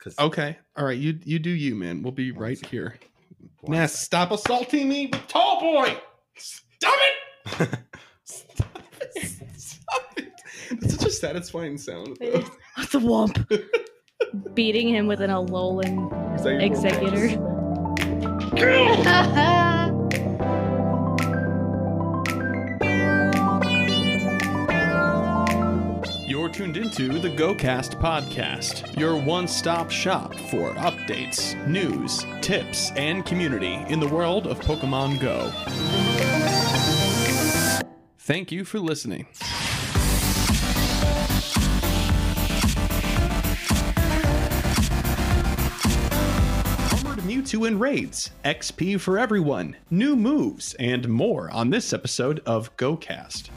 Because Okay. All right. You you do you, man. We'll be right here. Ness, stop assaulting me with tall boy. Stop it. Stop it. Stop it. It's such a satisfying sound. though. the womp. Beating him with an Alolan Is that your Exeggutor. tuned into the GoCast podcast, your one stop shop for updates, news, tips, and community in the world of Pokemon Go. Thank you for listening. Mewtwo and Raids, XP for everyone, new moves, and more on this episode of GoCast.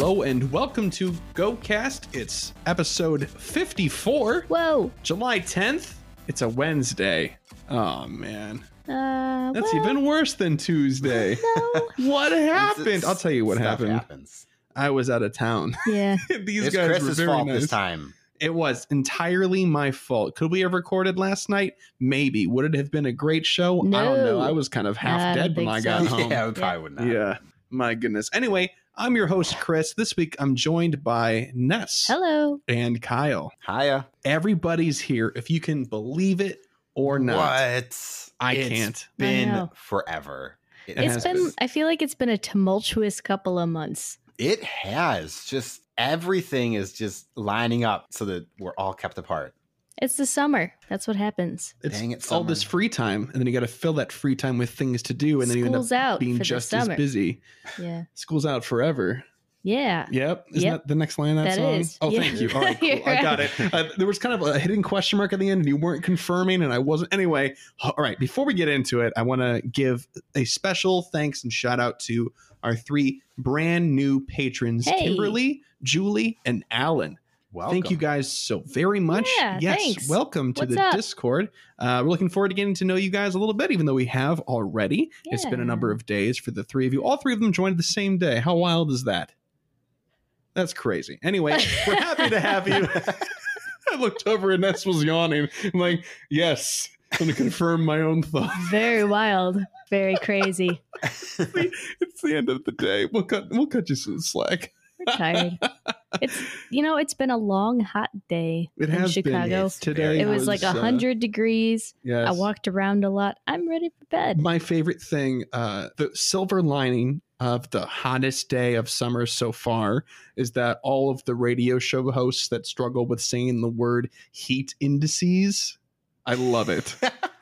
Hello and welcome to GoCast. It's episode 54, Whoa. July 10th. It's a Wednesday. Oh man. Uh, That's well, even worse than Tuesday. No. What happened? It's- I'll tell you what happened. happens. I was out of town. Yeah. These It's guys were Chris's very fault nice. this time. It was entirely my fault. Could we have recorded last night? Maybe. Would it have been a great show? No. I don't know. I was kind of half I dead when I got so. home. Yeah, we probably would not. Yeah. My goodness. Anyway, I'm your host, Chris. This week I'm joined by Ness Hello. and Kyle. Hiya. Everybody's here, if you can believe it or not. What? I It's can't. I Been know. forever. It It It's has been, been. I feel like it's been a tumultuous couple of months. It has. Just everything is just lining up so that we're all kept apart. It's the summer. That's what happens. It's Dang it, all this free time, and then you got to fill that free time with things to do, and then you end up out being just as busy. Yeah. School's out forever. Yeah. Yep. Isn't Yep. that the next line of that, That song? is. Oh, Yeah. thank you. All right, cool. I got it. Uh, there was kind of a hidden question mark at the end, and you weren't confirming, and I wasn't. Anyway, all right. Before we get into it, I want to give a special thanks and shout out to our three brand new patrons, Hey. Kimberly, Julie, and Alan. Welcome. Thank you guys so very much. Yeah, yes, thanks. welcome to What's the up? Discord. Uh, we're looking forward to getting to know you guys a little bit, even though we have already. It's been a number of days for the three of you. All three of them joined the same day. How wild is that? That's crazy. Anyway, we're happy to have you. I looked over and Ness was yawning. I'm like, yes, I'm going to confirm my own thought. Very wild. Very crazy. it's the end of the day. We'll cut. We'll cut you some slack. We're tired. It's you know, it's been a long, hot day It in has. Chicago. It's Today It was like uh, a hundred degrees. Yes. I walked around a lot. I'm ready for bed. my favorite thing uh the silver lining of the hottest day of summer so far is that all of the radio show hosts that struggle with saying the word heat indices i love it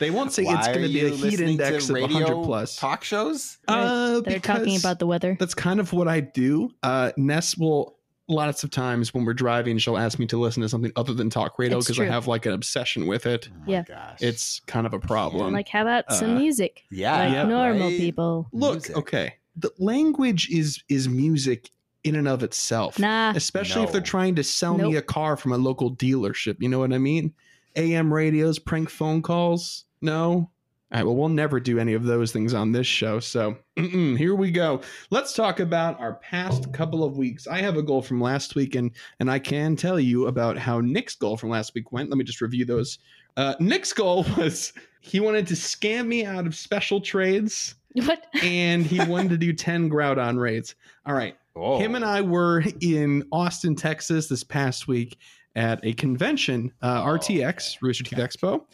they won't say it's going to be a heat index of 100 plus talk shows. uh They're talking about the weather. that's kind of what i do uh ness will lots of times when we're driving she'll ask me to listen to something other than talk radio because i have like an obsession with it Oh Yeah. gosh. it's kind of a problem I'm like, how about some uh, music? yeah, like yeah, normal right? people. look Music. okay the language is is music in and of itself Nah. especially if they're trying to sell me a car from a local dealership you know what i mean am radios prank phone calls no all right well we'll never do any of those things on this show so here we go let's talk about our past couple of weeks i have a goal from last week and and i can tell you about how nick's goal from last week went let me just review those uh, nick's goal was he wanted to scam me out of special trades What? and he wanted to do 10 Groudon raids. All right. Whoa. Him and I were in Austin, Texas this past week at a convention, uh, Oh, RTX, okay. Rooster Teeth Gotcha. Expo.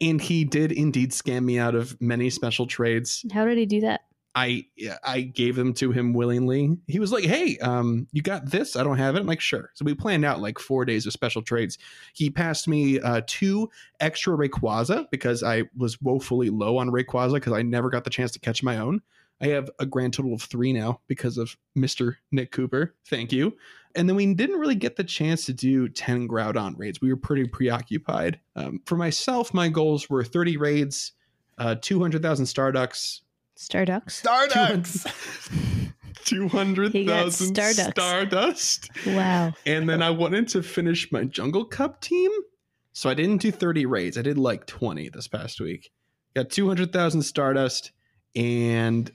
And he did indeed scam me out of many special trades. How did he do that? I I gave them to him willingly. He was like, "Hey, um, you got this? I don't have it." I'm like, "Sure." So we planned out like four days of special trades. He passed me uh, two extra Rayquaza because I was woefully low on Rayquaza because I never got the chance to catch my own. I have a grand total of three now because of Mister Nick Cooper. Thank you. And then we didn't really get the chance to do 10 Groudon raids. We were pretty preoccupied. Um, for myself, my goals were 30 raids, uh, 200,000 Starducks, Starducks. Stardust. two hundred He got thousand Starducks. Stardust, Wow. and then I wanted to finish my Jungle Cup team, so I didn't do thirty raids. I did like twenty this past week. Got two hundred thousand Stardust, and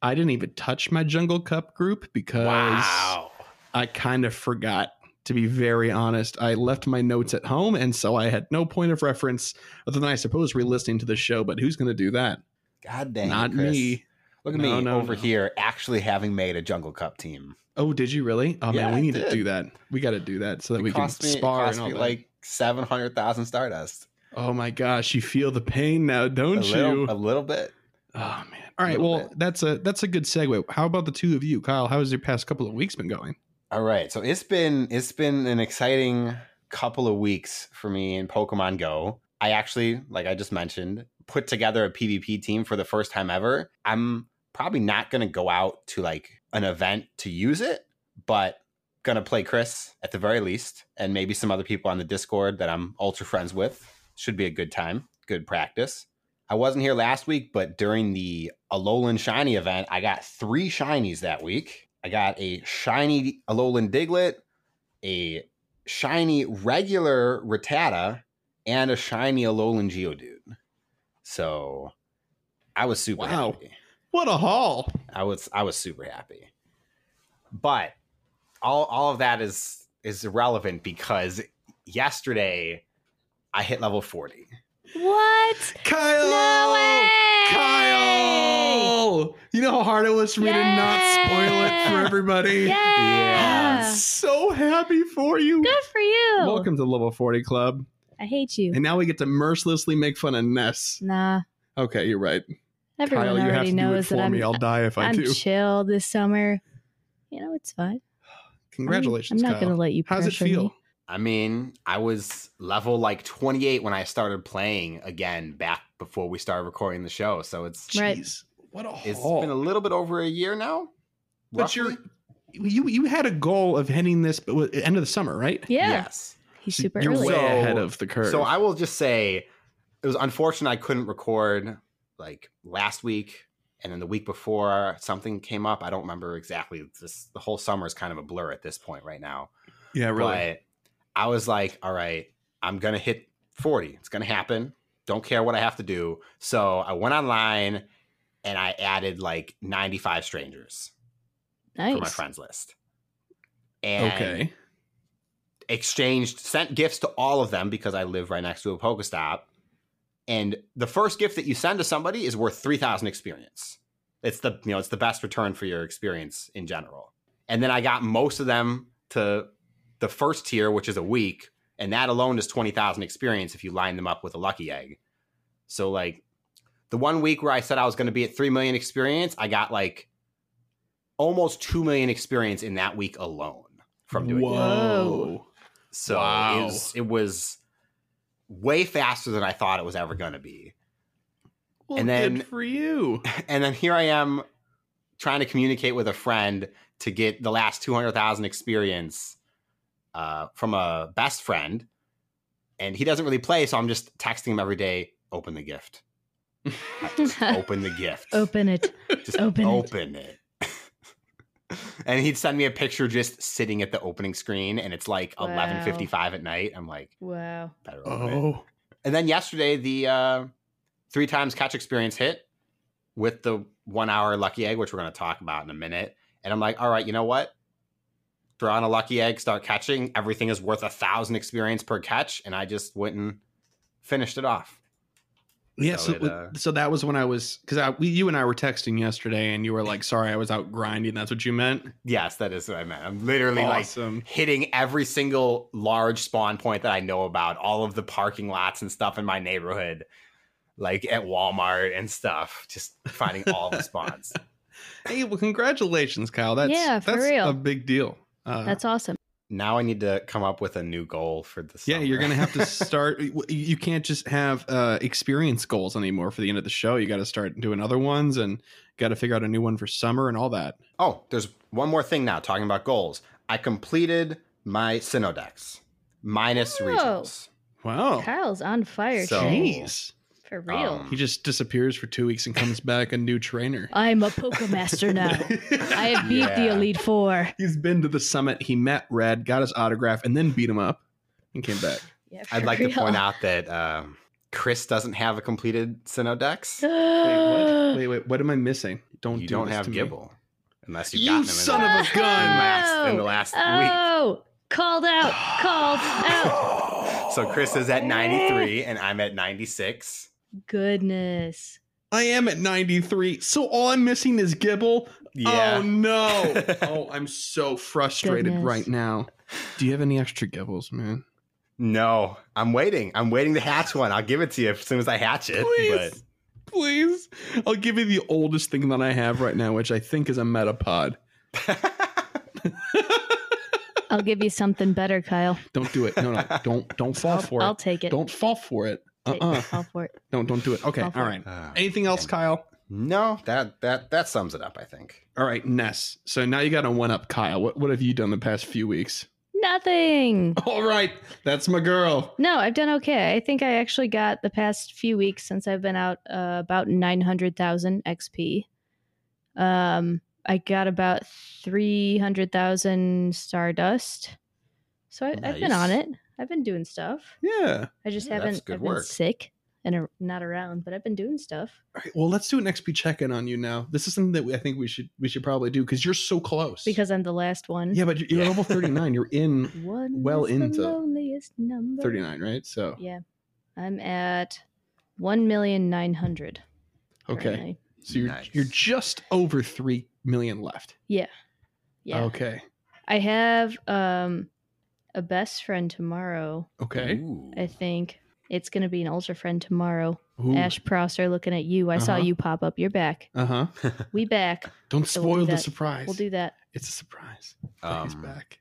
I didn't even touch my Jungle Cup group because Wow. I kind of forgot to be very honest. I left my notes at home, and so I had no point of reference other than I suppose re-listening to the show. But who's going to do that? God dang, Not Chris. me. Look at No, me no, over no. here, actually having made a Jungle Cup team. Oh, did you really? Oh Yeah, man, we I need to do that. We got to do that so that It we can me, it spar cost and all me that. like seven hundred thousand Stardust. oh my gosh, you feel the pain now, don't you? little, a little bit. Oh man. All right. Well, bit. that's a that's a good segue. How about the two of you, Kyle? How has your past couple of weeks been going? All right, so it's been it's been an exciting couple of weeks for me in Pokemon Go. I actually, like I just mentioned, put together a PvP team for the first time ever. I'm probably not going to go out to like an event to use it, but going to play Chris at the very least and maybe some other people on the Discord that I'm ultra friends with. Should be a good time, good practice. I wasn't here last week, but during the Alolan Shiny event, I got three shinies that week. I got a shiny Alolan Diglett, a shiny regular Rattata, and a shiny Alolan Geodude. So I was super Wow. happy. What a haul! I was I was super happy. But all all of that is is irrelevant because yesterday I hit level 40. What? Kyle. No way! Kyle. You know how hard it was for me to not spoil it for everybody. Yeah. I'm so happy for you. Good for you. Welcome to the Level 40 Club. I hate you. And now we get to mercilessly make fun of Ness. Nah. Okay, you're right. Everyone Kyle, you have already to do it knows for that I'm, me. I'll die if I I'm do. chill this summer. You know, it's fine. Congratulations, I'm, I'm not going to let you How's it feel? me. I mean, I was level like 28 when I started playing again back before we started recording the show. So it's Right. Jeez, what a it's haul. been a little bit over a year now. But you're you you had a goal of hitting this but with- end of the summer, right? Yeah. Yes. He's So super You're early. way So- ahead of the curve. So I will just say it was unfortunate I couldn't record like last week and then the week before something came up. I don't remember exactly. It's Just the whole summer is kind of a blur at this point right now. yeah, really. But I was like, all right, I'm gonna hit 40. It's gonna happen. Don't care what I have to do. So I went online and I added like 95 strangers for my friends list. And okay. exchanged sent gifts to all of them because I live right next to a Pokestop. And the first gift that you send to somebody is worth 3000 experience. It's the you know, it's the best return for your experience in general. And then I got most of them to the first tier, which is a week, and that alone is 20,000 experience if you line them up with a lucky egg. So like the one week where I said I was going to be at 3 million experience, I got like almost 2 million experience in that week alone from doing that. Whoa. So Wow. it, was, it was way faster than I thought it was ever going to be. Well, And then- good for you. And then here I am trying to communicate with a friend to get the last 200,000 experience uh, from a best friend. And he doesn't really play, so I'm just texting him every day open the gift. Open the gift. Open it. Just open open, it. it. and he'd send me a picture just sitting at the opening screen, and it's like Wow. 11:55 at night. I'm like, Wow. better open it. Oh. And then yesterday, the uh, three times catch experience hit with the one hour lucky egg, which we're going to talk about in a minute. And I'm like, all right, you know what? Throw on a lucky egg, start catching. Everything is worth a thousand experience per catch. And I just went and finished it off. Yeah, So so, it, uh, so that was when I was because we, you and I were texting yesterday, and you were like, "Sorry, I was out grinding." That's what you meant. Yes, that is what I meant. I'm literally like awesome. hitting every single large spawn point that I know about, all of the parking lots and stuff in my neighborhood, like at Walmart and stuff, just finding all the spawns. hey, well, congratulations, Kyle. That's Yeah, for that's real. a big deal. Uh, That's awesome. Now I need to come up with a new goal for this. yeah, you're gonna have to start. you can't just have uh, experience goals anymore for the end of the show. You got to start doing other ones, and got to figure out a new one for summer and all that. Oh, there's one more thing now. Talking about goals, I completed my Sinnoh dex minus Oh. regionals. Wow, Kyle's on fire. So- jeez, For real. Um, he just disappears for two weeks and comes back a new trainer. I'm a Pokemaster now. I have beat the Yeah. Elite Four. He's been to the summit. He met Red, got his autograph, and then beat him up and came back. Yeah, I'd for like to real. point out that um, Chris doesn't have a completed Sinnoh dex. Wait, what? Wait, wait. What am I missing? Don't you do don't this have to me. Gible unless you've You gotten him son in, of the, a gun! in, last, in the last week. Oh, Called out. Called out. So Chris is at 93 and I'm at 96. Goodness. I am at 93. So all I'm missing is Gible. Yeah. Oh no. oh, I'm so frustrated Goodness. right now. Do you have any extra Gibles, man? No, I'm waiting. I'm waiting to hatch one. I'll give it to you as soon as I hatch it. Please. Please. I'll give you the oldest thing that I have right now, which I think is a Metapod. I'll give you something better, Kyle. Don't do it. No, no. Don't don't fall I'll, for it. I'll take it. Don't fall for it. Take- Uh-uh. Fall for it. Don't don't do it. Okay. Fall All for right. Uh, Anything else, Kyle? no, that that that sums it up. I think. All right, Ness. So now you got to one up Kyle. What what have you done the past few weeks? Nothing. All right, that's my girl. No, I've done okay. I think I actually got the past few weeks since I've been out uh, about 900,000 XP. Um, I got about 300,000 Stardust. So I, I've been on it. I've been doing stuff. Yeah. I just Yeah, haven't I've been sick and ar- not around, but I've been doing stuff. All right, well, let's do an XP check-in on you now. This is something that we, I think we should we should probably do because you're so close. Because I'm the last one. yeah, but you're, you're level 39. You're in One well is the into loneliest number. 39, right? So Yeah. I'm at 1,900,000. okay, currently. so you're Nice. you're just over three million left. Yeah. Yeah. Okay. I have um a best friend tomorrow. Okay. Ooh. I think it's gonna be an ultra friend tomorrow. Ooh. Ash Prosser looking at you. I saw Uh-huh. you pop up. You're back. Uh huh. We back. Don't So we'll do spoil the that. surprise. We'll do that. It's a surprise. But he's Um, back.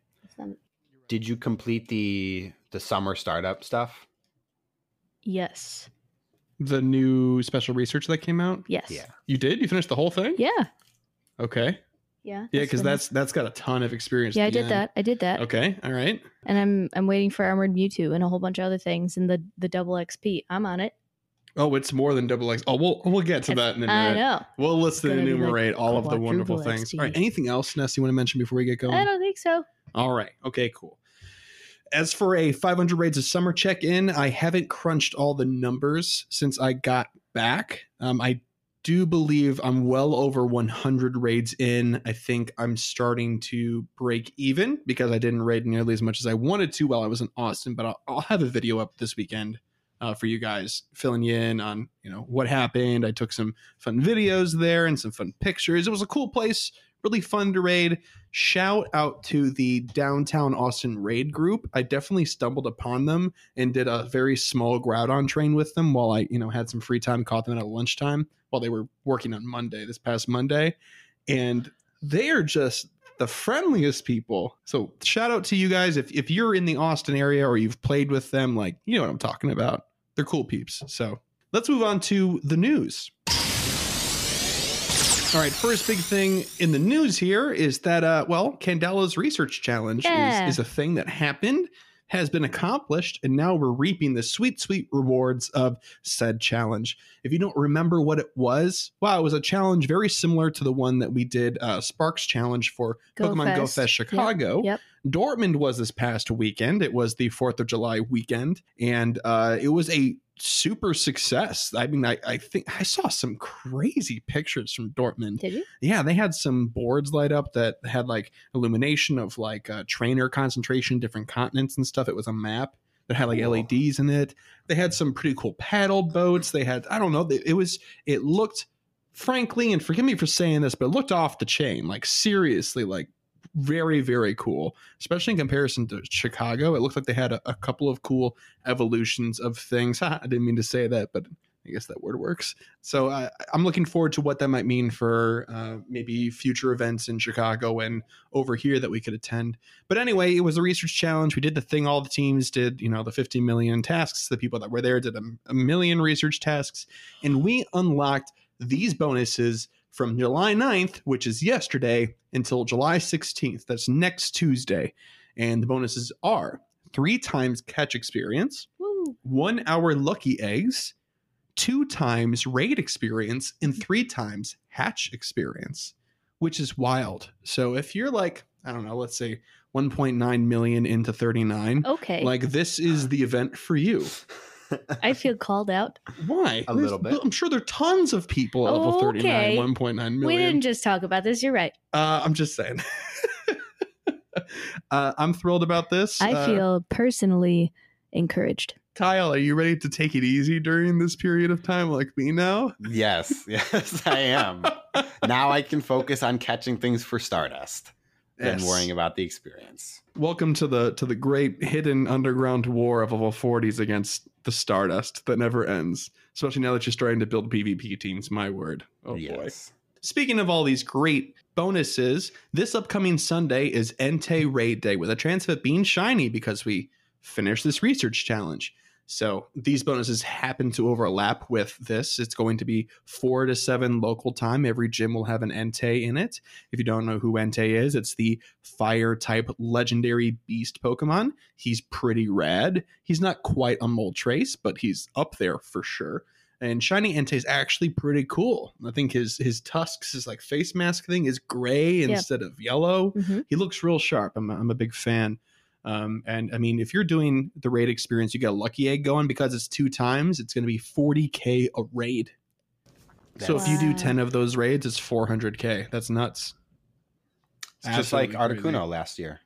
Did you complete the the summer startup stuff? Yes. The new special research that came out. Yes. Yeah. You did? You finished the whole thing? Yeah. Okay. Yeah. Yeah, because that's that's got a ton of experience. Yeah, I did end. that. I did that. Okay. All right. And I'm I'm waiting for Armored Mewtwo and a whole bunch of other things and the the double XP. I'm on it. Oh, it's more than double X. Oh, we'll we'll get to that in a minute. I know. We'll list and gonna like enumerate all of the wonderful things. XP. All right. Anything else, Ness, you want to mention before we get going? I don't think so. All right. Okay, cool. As for a 500 raids of summer check in, I haven't crunched all the numbers since I got back. Um, I do believe I'm well over 100 raids in. I think I'm starting to break even because I didn't raid nearly as much as I wanted to while I was in Austin, but I'll, I'll have a video up this weekend. Uh, for you guys, filling you in on you know what happened. I took some fun videos there and some fun pictures. It was a cool place, really fun to raid shout out to the downtown Austin raid group. I definitely stumbled upon them and did a very small Groudon train with them while I, you know, had some free time, caught them at lunchtime while they were working on Monday, this past Monday. And they are just the friendliest people. So shout out to you guys. If if you're in the Austin area or you've played with them, like you know what I'm talking about. They're cool peeps. So let's move on to the news. All right, first big thing in the news here is that, uh, well, Candela's research challenge Yeah. is, is a thing that happened, has been accomplished, and now we're reaping the sweet, sweet rewards of said challenge. If you don't remember what it was, wow, it was a challenge very similar to the one that we did, uh, Sparks Challenge for Go Pokemon Go Fest. Fest Chicago. Yep. Dortmund was this past weekend. It was the 4th of July weekend, and uh, it was a super success. I mean, I, I think I saw some crazy pictures from Dortmund. Did you? Yeah, they had some boards light up that had like illumination of like uh, trainer concentration, different continents and stuff. It was a map that had like Cool. LEDs in it. They had some pretty cool paddle boats. They had, I don't know, it it was, it looked, frankly, and forgive me for saying this, but it looked off the chain. Like, seriously, like, very, very cool, especially in comparison to Chicago. It looked like they had a, a couple of cool evolutions of things. I didn't mean to say that, but I guess that word works. So uh, I'm looking forward to what that might mean for uh, maybe future events in Chicago and over here that we could attend. But anyway, it was a research challenge. We did the thing all the teams did, you know, the 50 million tasks. The people that were there did a, a million research tasks, and we unlocked these bonuses from July 9th, which is yesterday, until July 16th. That's next Tuesday. And the bonuses are three times catch experience, Woo. one hour lucky eggs, two times raid experience, and mm-hmm. three times hatch experience, which is wild. So if you're like, I don't know, let's say 1.9 million into 39, Okay. like this is the event for you. I feel called out. Why? A little bit. I'm sure there are tons of people at level 39, Okay. 1.9 million. We didn't just talk about this. You're right. Uh, I'm just saying. uh, I'm thrilled about this. I Uh, feel personally encouraged. Kyle, are you ready to take it easy during this period of time like me now? Yes, yes, I am. now I can focus on catching things for Stardust than Yes. worrying about the experience. Welcome to the to the great hidden underground war of level 40s against the Stardust that never ends. Especially now that you're starting to build PvP teams, my word. Oh boy. Speaking of all these great bonuses, this upcoming Sunday is Entei Raid Day with a chance of it being shiny because we finished this research challenge. So these bonuses happen to overlap with this. It's going to be four to seven local time. Every gym will have an Entei in it. If you don't know who Entei is, it's the fire type legendary beast Pokemon. He's pretty rad. He's not quite a Moltres, but he's up there for sure. And Shiny Entei is actually pretty cool. I think his his tusks, his like face mask thing, is gray instead of yellow. Mhm. He looks real sharp. I'm a, I'm a big fan. Um, and I mean, if you're doing the raid experience, you get a lucky egg going because it's two times. It's going to be 40k a raid. So if you do 10 of those raids, it's 400k. That's nuts. It's just like Absolutely crazy. Articuno last year.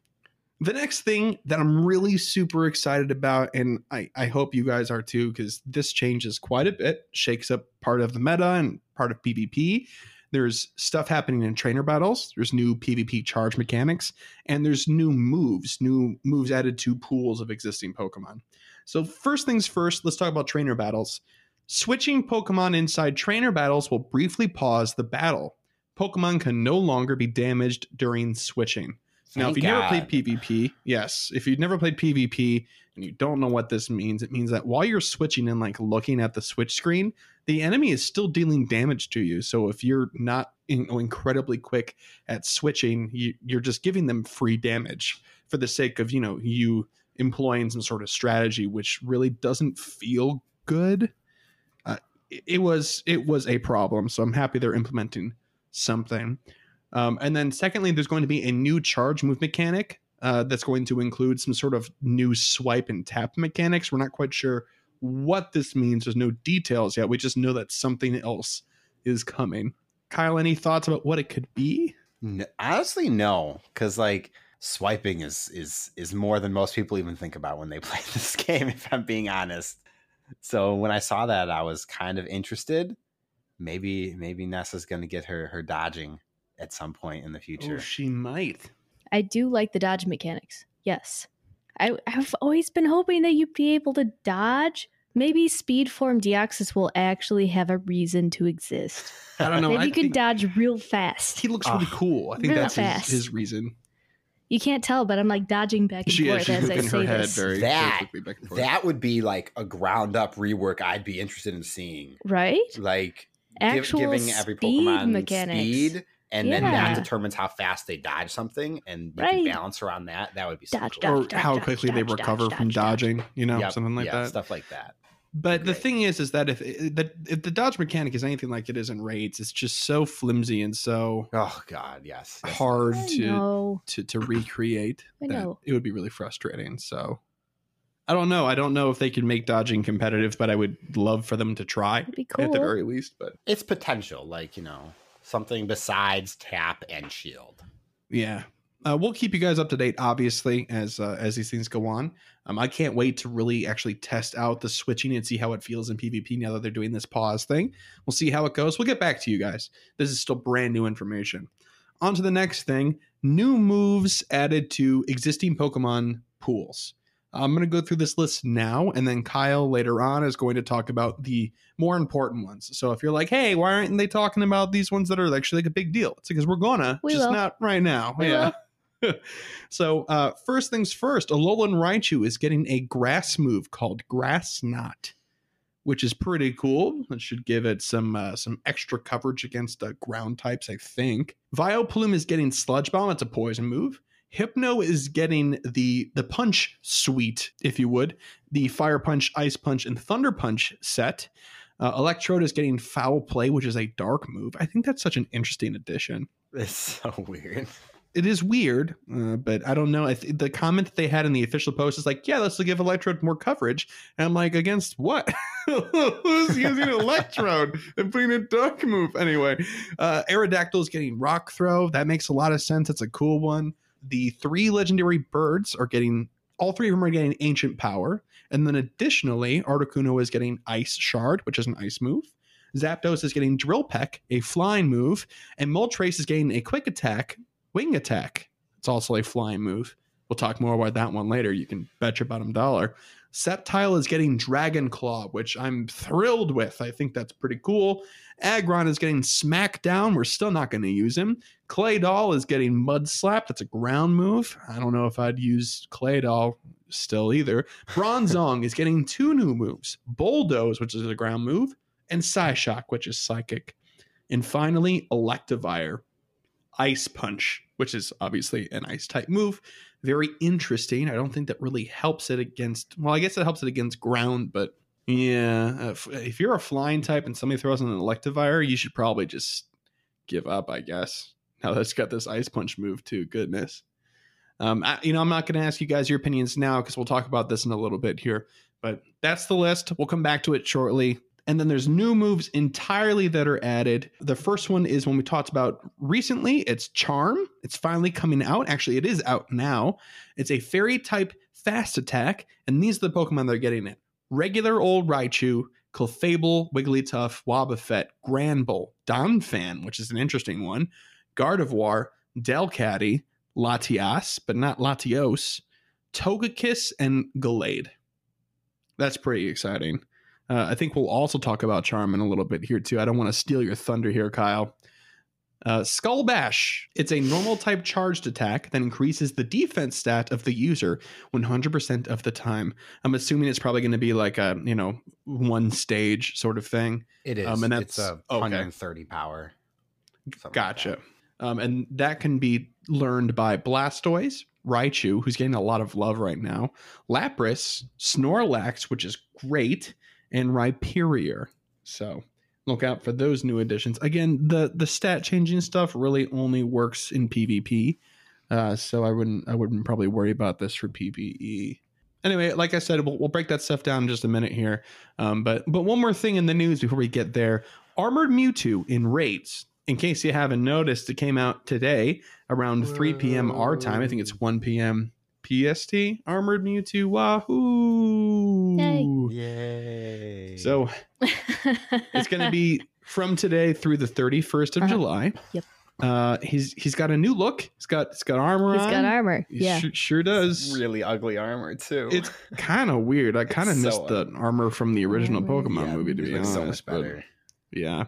The next thing that I'm really super excited about, and I, I hope you guys are too, because this changes quite a bit, shakes up part of the meta and part of PvP. There's stuff happening in trainer battles. There's new PvP charge mechanics, and there's new moves, new moves added to pools of existing Pokemon. So, first things first, let's talk about trainer battles. Switching Pokemon inside trainer battles will briefly pause the battle. Pokemon can no longer be damaged during switching. Now, if Thank you never God. played PvP, yes, if you've never played PvP and you don't know what this means, it means that while you're switching and like looking at the switch screen, the enemy is still dealing damage to you. So if you're not know, incredibly quick at switching, you, you're just giving them free damage for the sake of you know you employing some sort of strategy, which really doesn't feel good. Uh, it, it was it was a problem, so I'm happy they're implementing something. Um, and then, secondly, there's going to be a new charge move mechanic uh, that's going to include some sort of new swipe and tap mechanics. We're not quite sure what this means. There's no details yet. We just know that something else is coming. Kyle, any thoughts about what it could be? N- honestly, no, because like swiping is is is more than most people even think about when they play this game. If I'm being honest, so when I saw that, I was kind of interested. Maybe maybe Nessa's going to get her her dodging at some point in the oh, future. Oh, she might. I do like the dodge mechanics. Yes. I, I've always been hoping that you'd be able to dodge. Maybe speed form Deoxys will actually have a reason to exist. I don't know. Maybe I you could think dodge real fast. He looks really Ah, cool. I think real that's his, fast. his reason. You can't tell, but I'm like dodging back and She forth She's as I say this. very, very That- quickly back and forth. That would be like a ground up rework I'd be interested in seeing. right? Like give, Actual giving every speed Pokemon mechanics. speed, and then that determines how fast they dodge something, and you Right. can balance around that. That would be so Dodge, cool. or dodge, how dodge, quickly they recover dodge, from dodge, dodge. dodging, you know, Yep, something like yeah, that. Stuff like that. But the thing is, is that if, eh, eh, that if the dodge mechanic is anything like it is in raids, it's just so flimsy and so Oh God, yes. yes. hard I to, know. to to recreate I that know. it would be really frustrating. So I don't know. I don't know if they could make dodging competitive, but I would love for them to try It'd be at the very least. But It's potential, like you know, something besides tap and shield. yeah. Uh, we'll keep you guys up to date, obviously, as uh, as these things go on. Um, I can't wait to really actually test out the switching and see how it feels in PvP now that they're doing this pause thing. We'll see how it goes. We'll get back to you guys. This is still brand new information. On to the next thing new moves added to existing Pokemon pools. I'm going to go through this list now, and then Kyle later on is going to talk about the more important ones. So if you're like, hey, why aren't they talking about these ones that are actually like a big deal? It's because we're gonna, We just will. not right now. We yeah. so uh, first things first, Alolan Raichu is getting a grass move called Grass Knot, which is pretty cool. It should give it some uh, some extra coverage against uh, ground types, I think. Vileplume is getting Sludge Bomb. It's a poison move. Hypno is getting the the punch suite, if you would, the Fire Punch, Ice Punch, and Thunder Punch set. Uh, Electrode is getting Foul Play, which is a dark move. I think that's such an interesting addition It's so weird. It is weird, uh, but I don't know. Th- the comment that they had in the official post is like, "Yeah, let's give Electrode more coverage." And I'm like, "Against what? Who's using Electrode and putting a dark move?" Anyway, uh, Aerodactyl is getting Rock Throw. That makes a lot of sense. It's a cool one. the three legendary birds are getting all three of them are getting ancient power. And then additionally, Articuno is getting Ice Shard, which is an ice move. Zapdos is getting Drill Peck, a flying move, and Moltres is getting a quick attack, wing attack. It's also a flying move. We'll talk more about that one later. You can bet your bottom dollar. Sceptile is getting Dragon Claw, which I'm thrilled with. I think that's pretty cool. Aggron is getting Smack Down. We're still not going to use him. Claydol is getting Mud Slap. That's a ground move. I don't know if I'd use Claydol still either. Bronzong is getting two new moves Bulldoze, which is a ground move, and Psyshock, which is psychic. And finally, Electivire, Ice Punch, which is obviously an ice type move. Very interesting. I don't think that really helps it against, well, I guess it helps it against ground, but yeah, uh, if, if you're a flying type and somebody throws an Electivire, you should probably just give up, I guess. Now that's got this Ice Punch move too. Goodness. Um, I, you know, I'm not going to ask you guys your opinions now because we'll talk about this in a little bit here. But that's the list. We'll come back to it shortly. And then there's new moves entirely that are added. The first one is when we talked about recently. It's Charm. It's finally coming out. Actually, it is out now. It's a fairy type fast attack. And these are the Pokemon that are getting it regular old Raichu, Clefable, Wigglytuff, Wobbuffet, Granbull, Donphan, which is an interesting one, Gardevoir, Delcatty, Latias, but not Latios, Togekiss, and Gallade. That's pretty exciting. Uh, I think we'll also talk about Charm in a little bit here too. I don't want to steal your thunder here, Kyle. Uh, Skull Bash. It's a normal type charged attack that increases the defense stat of the user 100% of the time. I'm assuming it's probably going to be like a, you know, one stage sort of thing. It is. Um, and it's that's- a okay. 130 power. something like Gotcha. that. Um, and that can be learned by Blastoise, Raichu, who's getting a lot of love right now, Lapras, Snorlax, which is great, and Rhyperior. So look out for those new additions. Again, the the stat changing stuff really only works in PvP. Uh, so I wouldn't I wouldn't probably worry about this for PvE. Anyway, like I said, we'll, we'll break that stuff down in just a minute here. Um, but but one more thing in the news before we get there: Armored Mewtwo in raids. In case you haven't noticed, it came out today around 3 p.m. our time. I think it's 1 p.m. PST. Armored Mewtwo, wahoo! Yay. Yay. So it's going to be from today through the 31st of Uh-huh. July. Yep. Uh, he's he's got a new look. He's got he's got armor He's on. got armor. He Yeah. sure, sure does. really ugly armor too. It's kind of weird. I kind of missed so the armor from the original Pokemon Yeah, movie, to be honest. so much but better. yeah.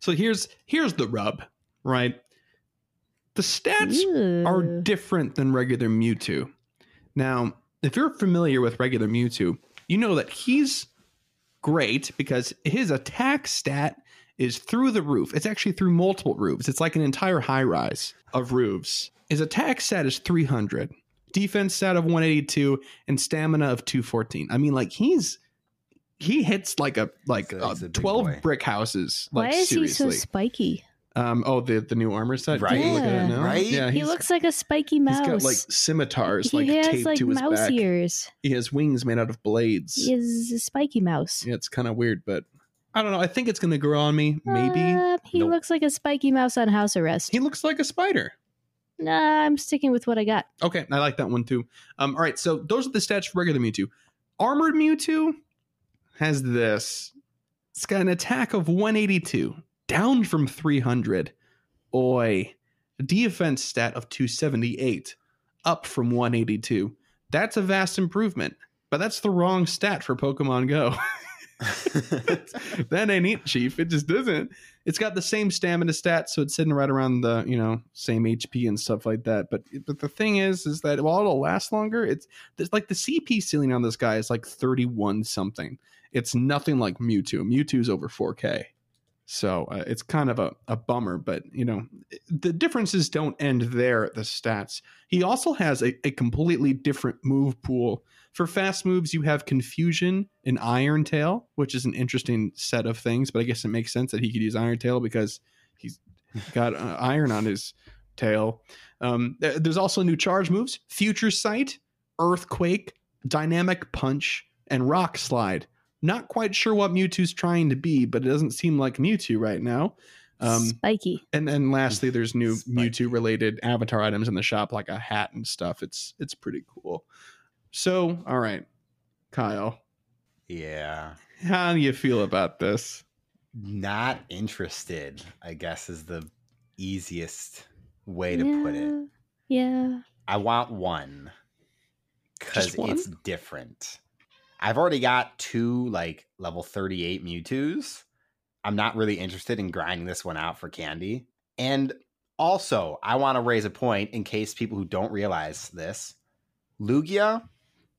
So here's here's the rub, right? The stats are different than regular Mewtwo. Now, if you're familiar with regular Mewtwo, you know that he's great because his attack stat is through the roof. It's actually through multiple roofs. It's like an entire high rise of roofs. His attack stat is 300, defense stat of 182, and stamina of 214. I mean, like he's he hits like a like He's a- a 12 boy. brick houses. Why Like is seriously. he so spiky? Um oh the the new armor set. Right? Did look at it Yeah. now? Right? Yeah, He looks like a spiky mouse. He's got like scimitars he like has taped like to his mouse back. ears. He has wings made out of blades. He is a spiky mouse. Yeah, it's kind of weird, but I don't know. I think it's going to grow on me. Maybe Uh, he Nope. looks like a spiky mouse on house arrest. he looks like a spider. Nah, I'm sticking with what I got. Okay, I like that one too. Um, all right, so those are the stats for regular Mewtwo. Armored Mewtwo has this. It's got an attack of 182, down from 300. Oi, defense stat of 278, up from 182. That's a vast improvement, but that's the wrong stat for Pokemon Go. that ain't it, Chief. It just doesn't. It's got the same stamina stat, so it's sitting right around the you know same HP and stuff like that. But but the thing is, is that while it'll last longer, it's there's like the CP ceiling on this guy is like 31 something. It's nothing like Mewtwo. Mewtwo's over 4K. So uh, it's kind of a, a bummer, but you know the differences don't end there at the stats. He also has a, a completely different move pool. For fast moves, you have Confusion and Iron Tail, which is an interesting set of things. But I guess it makes sense that he could use Iron Tail because he's got uh, iron on his tail. Um, there's also new charge moves: Future Sight, Earthquake, Dynamic Punch, and Rock Slide. Not quite sure what Mewtwo's trying to be, but it doesn't seem like Mewtwo right now. Um, Spiky. and then lastly, there's new Spiky. Mewtwo related avatar items in the shop, like a hat and stuff. It's it's pretty cool. So, all right, Kyle, Yeah. how do you feel about this? Not interested, I guess is the easiest way to put it. Yeah. I want one because it's different. I've already got two like level 38 Mewtwo's. I'm not really interested in grinding this one out for candy. And also, I want to raise a point in case people who don't realize this Lugia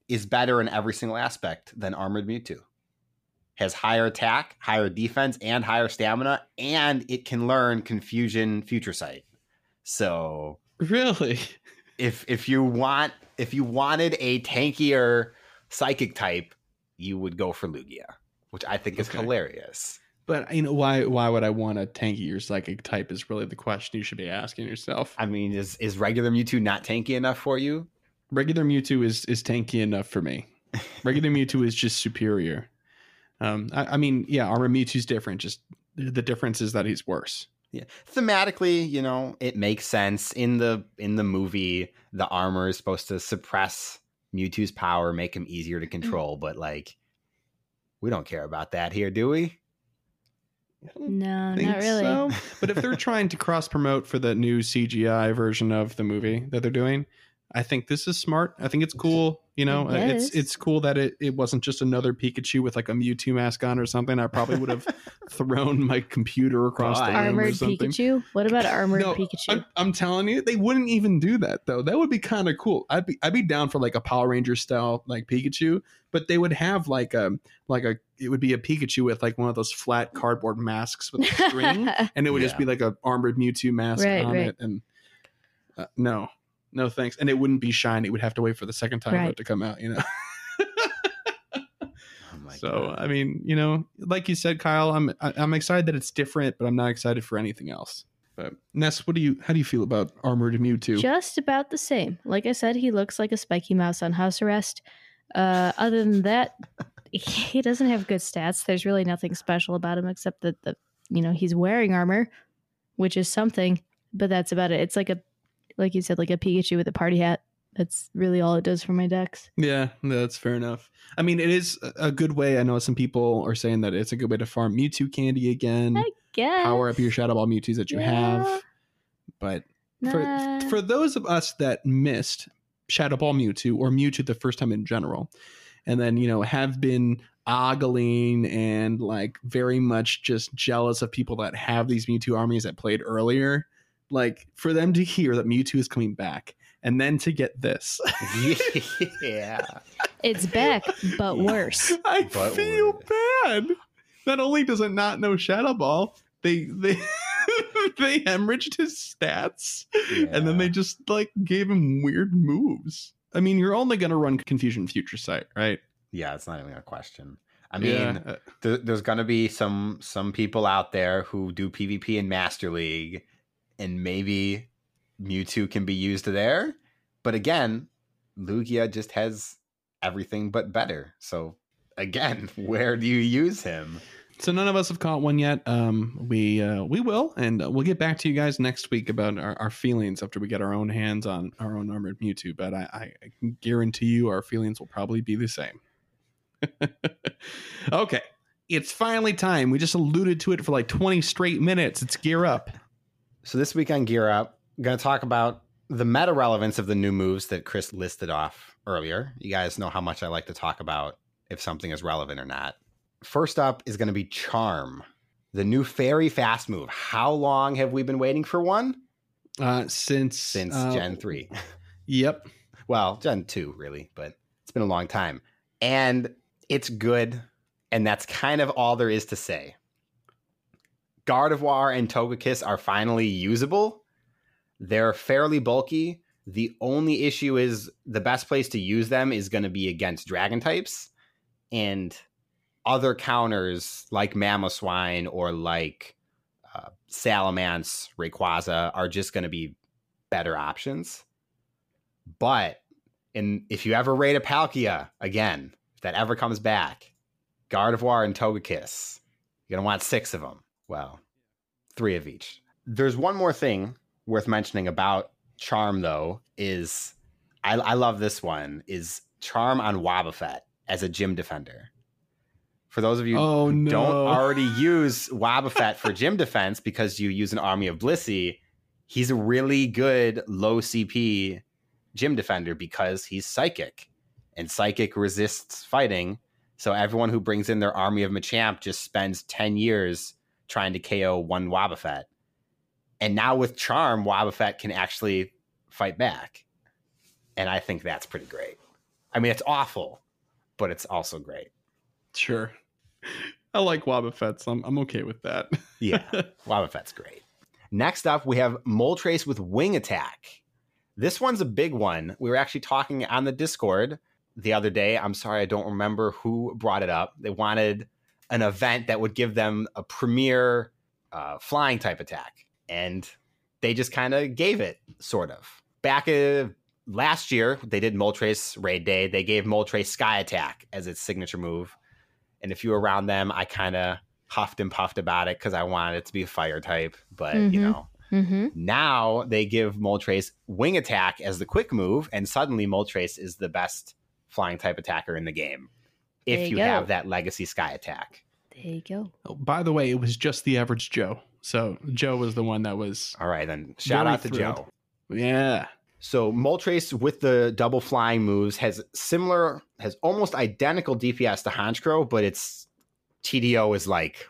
is better in every single aspect than Armored Mewtwo. Has higher attack, higher defense, and higher stamina, and it can learn Confusion Future Sight. So Really? if if you want if you wanted a tankier psychic type, you would go for Lugia, which I think is Okay. hilarious. But you know why? Why would I want a tanky or psychic type? Is really the question you should be asking yourself. I mean, is is regular Mewtwo not tanky enough for you? Regular Mewtwo is is tanky enough for me. Regular Mewtwo is just superior. Um, I, I mean, yeah, Armor Mewtwo's different. Just the difference is that he's worse. Yeah. Thematically, you know, it makes sense. In the in the movie, the armor is supposed to suppress Mewtwo's power, make him easier to mm-hmm. control, but like we don't care about that here, do we? No, not really. so. But if they're trying to cross promote for the new CGI version of the movie that they're doing, I think this is smart. I think it's cool. You know, I Uh, it's it's cool that it, it wasn't just another Pikachu with like a Mewtwo mask on or something. I probably would have thrown my computer across the God. room or Armored something. Pikachu? What about armored No, Pikachu? I'm, I'm telling you, they wouldn't even do that though. That would be kind of cool. I'd be I'd be down for like a Power Ranger style like Pikachu, but they would have like a like a it would be a Pikachu with like one of those flat cardboard masks with a string, and it would just be like a armored Mewtwo mask Right, on right. it. And uh, no, no thanks. And it wouldn't be shiny. It would have to wait for the second time for Right. it to come out. You know. Oh my so God. I mean, you know, like you said, Kyle, I'm I- I'm excited that it's different, but I'm not excited for anything else. But Ness, what do you how do you feel about armored Mewtwo? Just about the same. Like I said, he looks like a spiky mouse on house arrest. Uh, other than that, he doesn't have good stats. There's really nothing special about him except that the you know he's wearing armor, which is something. But that's about it. It's like a like you said, like a Pikachu with a party hat. That's really all it does for my dex. Yeah, that's fair enough. I mean, it is a- good way. I know some people are saying that it's a good way to farm Mewtwo candy again, I guess. power up your Shadow Ball Mewtwo's that you Yeah. have. But for for those of us that missed Shadow Ball Mewtwo or Mewtwo the first time in general, and then you know have been ogling and like very much just jealous of people that have these Mewtwo armies that played earlier, like for them to hear that Mewtwo is coming back and then to get this, yeah. it's back, but Yeah. worse. I But feel worse. bad. Not only does it not know Shadow Ball, they they they hemorrhaged his stats, and then they just like gave him weird moves. I mean, you're only gonna run Confusion Future Sight, right? Yeah, it's not even a question. I mean, Yeah. Th- there's going to be some some people out there who do PvP in Master League, and maybe Mewtwo can be used there. But again, Lugia just has everything but better. So again, where do you use him? So none of us have caught one yet. Um, we uh, we will, and we'll get back to you guys next week about our, our feelings after we get our own hands on our own armored Mewtwo. But I, I, I guarantee you, our feelings will probably be the same. okay, it's finally time. We just alluded to it for like twenty straight minutes. It's gear up. So this week on Gear Up, I'm going to talk about the meta relevance of the new moves that Chris listed off earlier. You guys know how much I like to talk about if something is relevant or not. First up is going to be Charm, the new fairy fast move. How long have we been waiting for one? Uh, since Since uh, Gen 3. Yep. Well, Gen 2, really, but it's been a long time. And it's good. And that's kind of all there is to say. Gardevoir and Togekiss are finally usable. They're fairly bulky. The only issue is the best place to use them is going to be against dragon types. And other counters like Mamoswine or like uh, Salamence, Rayquaza are just going to be better options. But and if you ever raid a Palkia again, if that ever comes back, Gardevoir and Togekiss, you're gonna want six of them. Well, Three of each. There's one more thing worth mentioning about Charm, though, is I, I love this one, is Charm on Wobbuffet as a gym defender. For those of you Oh, who no. don't already use Wobbuffet for gym defense because you use an army of Blissey, he's a really good low CP gym defender because he's psychic. And psychic resists fighting. So everyone who brings in their army of Machamp just spends 10 years trying to KO one Wobbuffet. And now with Charm, Wobbuffet can actually fight back. And I think that's pretty great. I mean, it's awful, but it's also great. Sure. I like Wobbuffet, so I'm, I'm okay with that. Yeah, Wobbuffet's great. Next up, we have Moltres with Wing Attack. This one's a big one. We were actually talking on the Discord the other day. I'm sorry, I don't remember who brought it up. They wanted an event that would give them a premier uh, flying type attack. And they just kind of gave it, sort of. Back uh, last year, they did Moltres Raid Day. They gave Moltres Sky Attack as its signature move. And if you were around them, I kind of huffed and puffed about it because I wanted it to be a fire type. But, you Mhm. know, Mm-hmm. now they give Moltres Wing Attack as the quick move, and suddenly Moltres is the best flying type attacker in the game. There If you you have that Legacy Sky Attack. There you go. Oh, by the way, it was just the average Joe. So Joe was the one that was, All right, then shout out to thrilled. Joe. yeah. So Moltres with the double flying moves has similar, has almost identical DPS to Honchkrow, but its TDO is like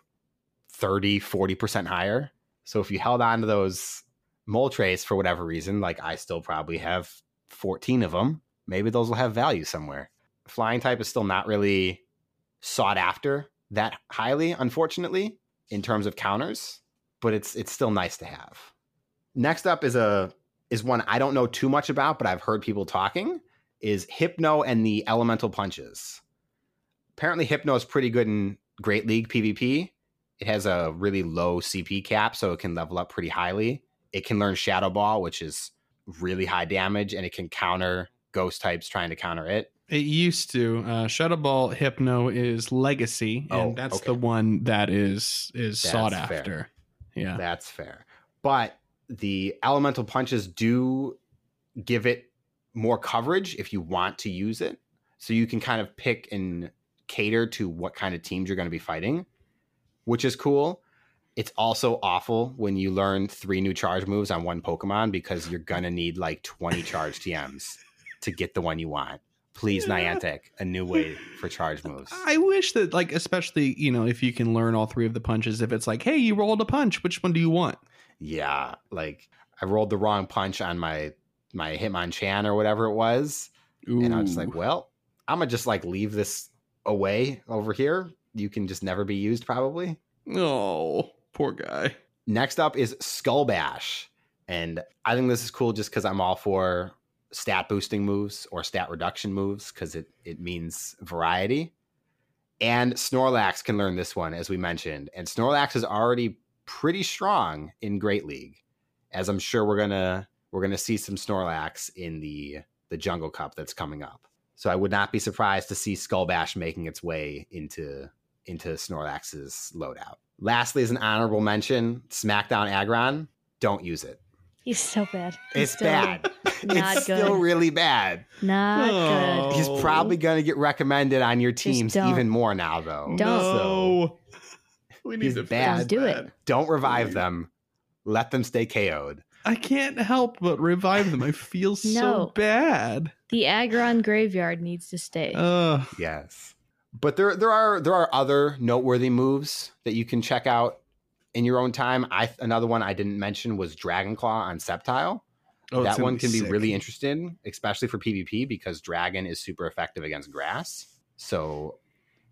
30, 40% higher. So if you held on to those Moltres for whatever reason, like I still probably have 14 of them, maybe those will have value somewhere. Flying type is still not really sought after that highly, unfortunately, in terms of counters, but it's it's still nice to have. Next up is a is one I don't know too much about, but I've heard people talking, is Hypno and the Elemental Punches. Apparently, Hypno is pretty good in Great League PvP. It has a really low CP cap, so it can level up pretty highly. It can learn Shadow Ball, which is really high damage, and it can counter ghost types trying to counter it. It used to. Uh, Shadow Ball Hypno is Legacy, and Oh, that's okay. the one that is is That's sought fair. after. Yeah. That's fair. But the elemental punches do give it more coverage if you want to use it. So you can kind of pick and cater to what kind of teams you're going to be fighting, which is cool. It's also awful when you learn three new charge moves on one Pokemon because you're going to need like 20 charge TMs to get the one you want. Please. Niantic, a new way for charge moves. I wish that, like, especially you know, if you can learn all three of the punches. If it's like, hey, you rolled a punch, which one do you want? Yeah, like I rolled the wrong punch on my my Hitmonchan or whatever it was, and I was like, well, I'm gonna just like leave this away over here. You can just never be used, probably. oh, poor guy. Next up is Skull Bash, and I think this is cool just because I'm all for stat boosting moves or stat reduction moves because it it means variety. And Snorlax can learn this one, as we mentioned, and Snorlax is already pretty strong in Great League, as I'm sure we're gonna we're gonna see some Snorlax in the the Jungle Cup that's coming up. So I would not be surprised to see Skull Bash making its way into into Snorlax's loadout. Lastly, as an honorable mention, SmackDown Aggron, don't use it. He's so bad. He's It's still bad. not it's still good. really bad. Not Oh. good. He's probably going to get recommended on your teams even more now, though. Don't. No. we need He's to bad. Don't do that. it. Don't revive them. Let them stay KO'd. I can't help but revive them. I feel so bad. The Aggron graveyard needs to stay. Uh, Yes. But there there are there are other noteworthy moves that you can check out in your own time. I another one I didn't mention was Dragon Claw on Sceptile. oh, that one can be sick. really interesting, especially for PvP because Dragon is super effective against grass. So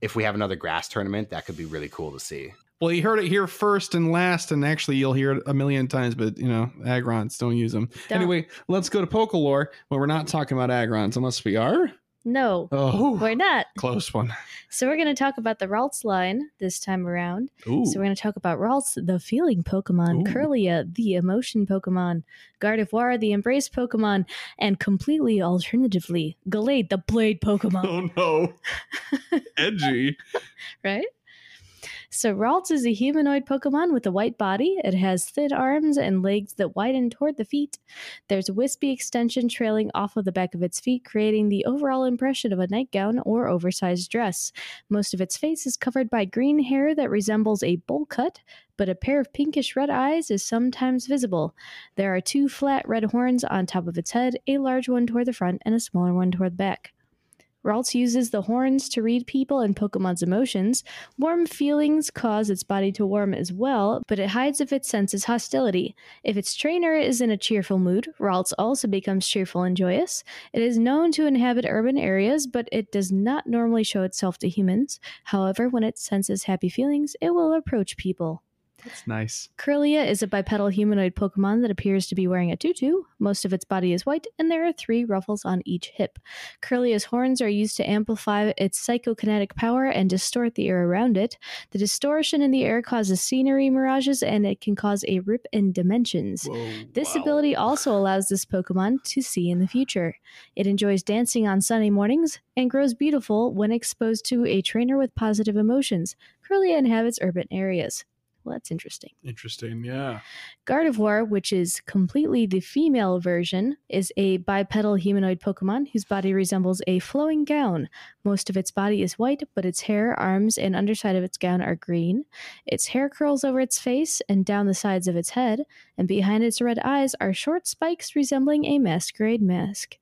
if we have another grass tournament, that could be really cool to see. Well, you heard it here first and last, and actually you'll hear it a million times, but you know, Aggrons, don't use them. Don't. Anyway, let's go to Pokalore, but we're not talking about Aggrons unless we are. No, Oh, we're not. close one. So we're going to talk about the Ralts line this time around. Ooh. So we're going to talk about Ralts, the feeling Pokemon, Ooh. Kirlia, the emotion Pokemon, Gardevoir, the embrace Pokemon, and completely alternatively, Gallade, the blade Pokemon. oh no. Edgy. right? So Ralts is a humanoid Pokemon with a white body. It has thin arms and legs that widen toward the feet. There's a wispy extension trailing off of the back of its feet, creating the overall impression of a nightgown or oversized dress. Most of its face is covered by green hair that resembles a bowl cut, but a pair of pinkish red eyes is sometimes visible. There are two flat red horns on top of its head, a large one toward the front and a smaller one toward the back. Ralts uses the horns to read people and Pokemon's emotions. Warm feelings cause its body to warm as well, but it hides if it senses hostility. If its trainer is in a cheerful mood, Ralts also becomes cheerful and joyous. It is known to inhabit urban areas, but it does not normally show itself to humans. However, when it senses happy feelings, it will approach people. That's nice. Kirlia is a bipedal humanoid Pokemon that appears to be wearing a tutu. Most of its body is white, and there are three ruffles on each hip. Kirlia's horns are used to amplify its psychokinetic power and distort the air around it. The distortion in the air causes scenery mirages, and it can cause a rip in dimensions. Whoa, This wow. ability also allows this Pokemon to see in the future. It enjoys dancing on sunny mornings and grows beautiful when exposed to a trainer with positive emotions. Kirlia inhabits urban areas. Well, that's interesting. Interesting. Yeah. Gardevoir, which is completely the female version, is a bipedal humanoid Pokemon whose body resembles a flowing gown. Most of its body is white, but its hair, arms, and underside of its gown are green. Its hair curls over its face and down the sides of its head, and behind its red eyes are short spikes resembling a masquerade mask.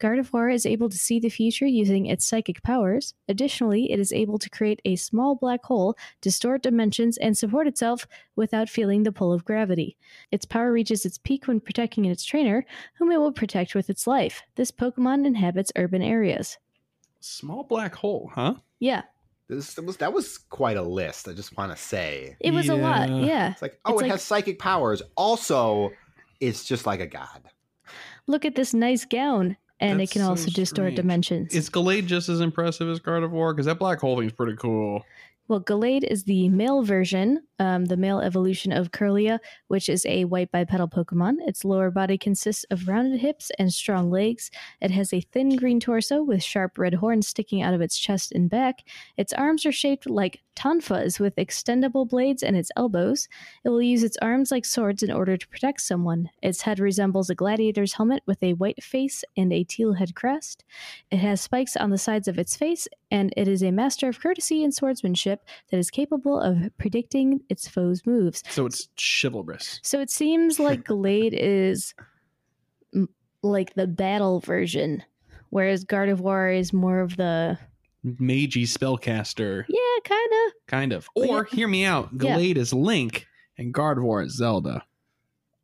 Gardevoir is able to see the future using its psychic powers. Additionally, it is able to create a small black hole, distort dimensions, and support itself without feeling the pull of gravity. Its power reaches its peak when protecting its trainer, whom it will protect with its life. This Pokemon inhabits urban areas. Small black hole, huh? Yeah, This was that was quite a list. I just want to say it was a lot. Yeah. Yeah. it's like oh, It's it like- has psychic powers. Also, it's just like a god. Look at this nice gown. And That's it can so also distort strange. dimensions. Is Gallade just as impressive as Gardevoir? Because that black hole thing's pretty cool. Well, Gallade is the male version, um, the male evolution of Kirlia, which is a white bipedal Pokemon. Its lower body consists of rounded hips and strong legs. It has a thin green torso with sharp red horns sticking out of its chest and back. Its arms are shaped like tonfas with extendable blades and its elbows. It will use its arms like swords in order to protect someone. Its head resembles a gladiator's helmet with a white face and a teal head crest. It has spikes on the sides of its face, and it is a master of courtesy and swordsmanship that is capable of predicting its foes' moves. So it's chivalrous. So it seems like Gallade is like the battle version, whereas Gardevoir is more of the Magey spellcaster, yeah, kind of. kind of. Well, Or hear me out. Yeah. Gallade is Link, and Gardevoir is Zelda.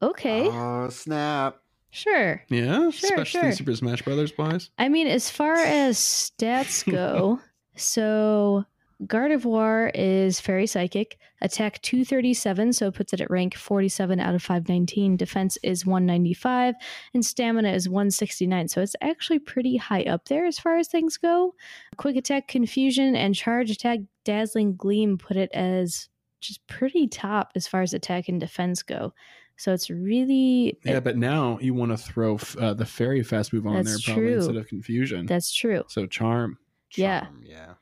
Okay, Oh snap! sure. Yeah, Sure, especially sure. Super Smash Brothers wise. I mean, as far as stats go, so Gardevoir is Fairy Psychic, attack 237, so it puts it at rank 47 out of 519. Defense is 195, and stamina is 169, so it's actually pretty high up there as far as things go. Quick attack, confusion, and charge attack, dazzling gleam put it as just pretty top as far as attack and defense go. So it's really Yeah, but now you want to throw f- uh, the fairy fast move on there probably true. instead of confusion. that's true. so charm. Yeah. Charm, yeah.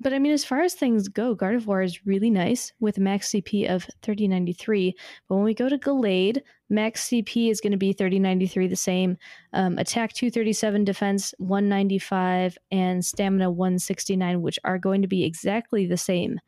But I mean, as far as things go, Gardevoir is really nice with max CP of 3093. But when we go to Gallade, max CP is going to be 3093 the same. Um, attack 237, defense 195, and stamina 169, which are going to be exactly the same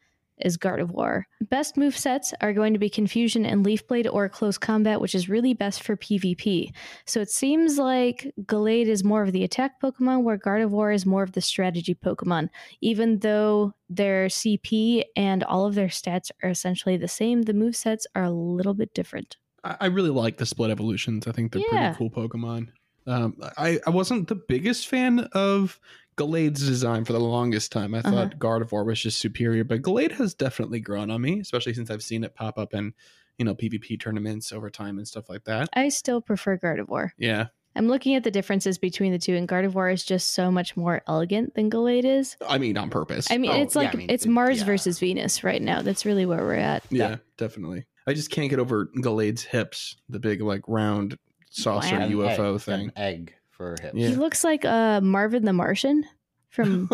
as Gardevoir. Best move sets are going to be Confusion and Leaf Blade or Close Combat, which is really best for PvP. So it seems like Gallade is more of the attack Pokemon, where Gardevoir is more of the strategy Pokemon even though their CP and all of their stats are essentially the same, the move sets are a little bit different. I, I really like the split evolutions. I think they're Yeah. pretty cool Pokemon. Um, I, I wasn't the biggest fan of Gallade's design for the longest time. I uh-huh. thought Gardevoir was just superior, but Gallade has definitely grown on me, especially since I've seen it pop up in, you know, PvP tournaments over time and stuff like that. I still prefer Gardevoir. Yeah. I'm looking at the differences between the two, and Gardevoir is just so much more elegant than Gallade is. I mean, on purpose. I mean, Oh, it's yeah, like I mean, it's it- Mars yeah. versus Venus right now. That's really where we're at. yeah, yeah. definitely. I just can't get over Gallade's hips, the big, like, round saucer Wow. UFO egg, thing. An egg for hips. Yeah. He looks like uh, Marvin the Martian from